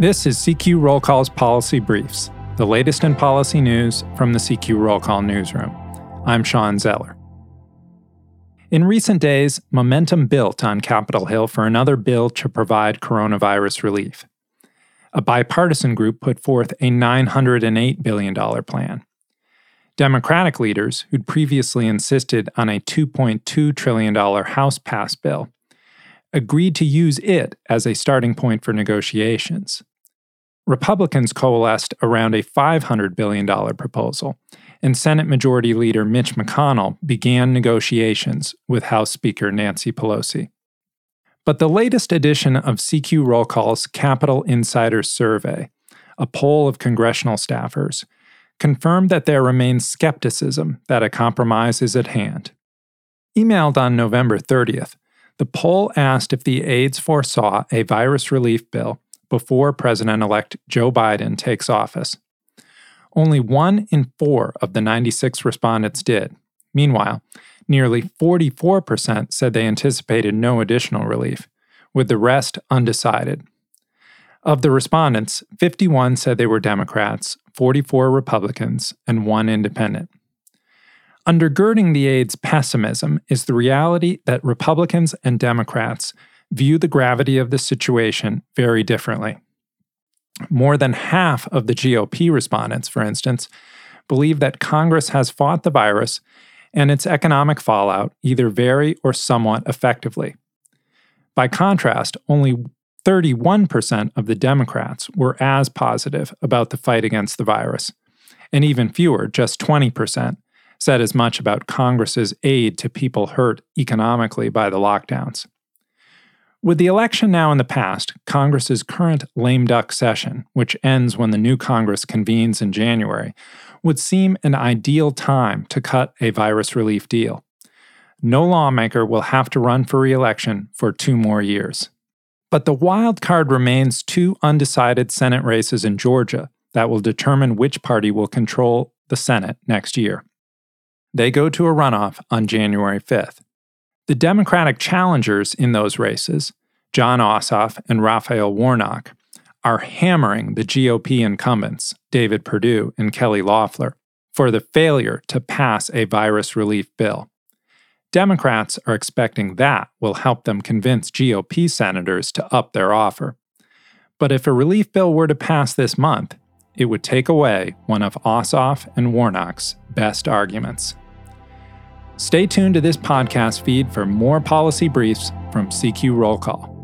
This is CQ Roll Call's Policy Briefs, the latest in policy news from the CQ Roll Call newsroom. I'm Shawn Zeller. In recent days, momentum built on Capitol Hill for another bill to provide coronavirus relief. A bipartisan group put forth a $908 billion plan. Democratic leaders, who'd previously insisted on a $2.2 trillion House pass bill, agreed to use it as a starting point for negotiations. Republicans coalesced around a $500 billion proposal, and Senate Majority Leader Mitch McConnell began negotiations with House Speaker Nancy Pelosi. But the latest edition of CQ Roll Call's Capitol Insider Survey, a poll of congressional staffers, confirmed that there remains skepticism that a compromise is at hand. Emailed on November 30th, the poll asked if the aides foresaw a virus relief bill before President elect Joe Biden takes office. Only one in four of the 96 respondents did. Meanwhile, nearly 44% said they anticipated no additional relief, with the rest undecided. Of the respondents, 51 said they were Democrats, 44 Republicans, and one independent. Undergirding the aide's pessimism is the reality that Republicans and Democrats view the gravity of the situation very differently. More than half of the GOP respondents, for instance, believe that Congress has fought the virus and its economic fallout either very or somewhat effectively. By contrast, only 31% of the Democrats were as positive about the fight against the virus, and even fewer, just 20%, said as much about Congress's aid to people hurt economically by the lockdowns. With the election now in the past, Congress's current lame duck session, which ends when the new Congress convenes in January, would seem an ideal time to cut a virus relief deal. No lawmaker will have to run for re-election for two more years. But the wild card remains two undecided Senate races in Georgia that will determine which party will control the Senate next year. They go to a runoff on January 5th. The Democratic challengers in those races, Jon Ossoff and Raphael Warnock, are hammering the GOP incumbents, David Perdue and Kelly Loeffler, for the failure to pass a virus relief bill. Democrats are expecting that will help them convince GOP senators to up their offer. But if a relief bill were to pass this month, it would take away one of Ossoff and Warnock's best arguments. Stay tuned to this podcast feed for more policy briefs from CQ Roll Call.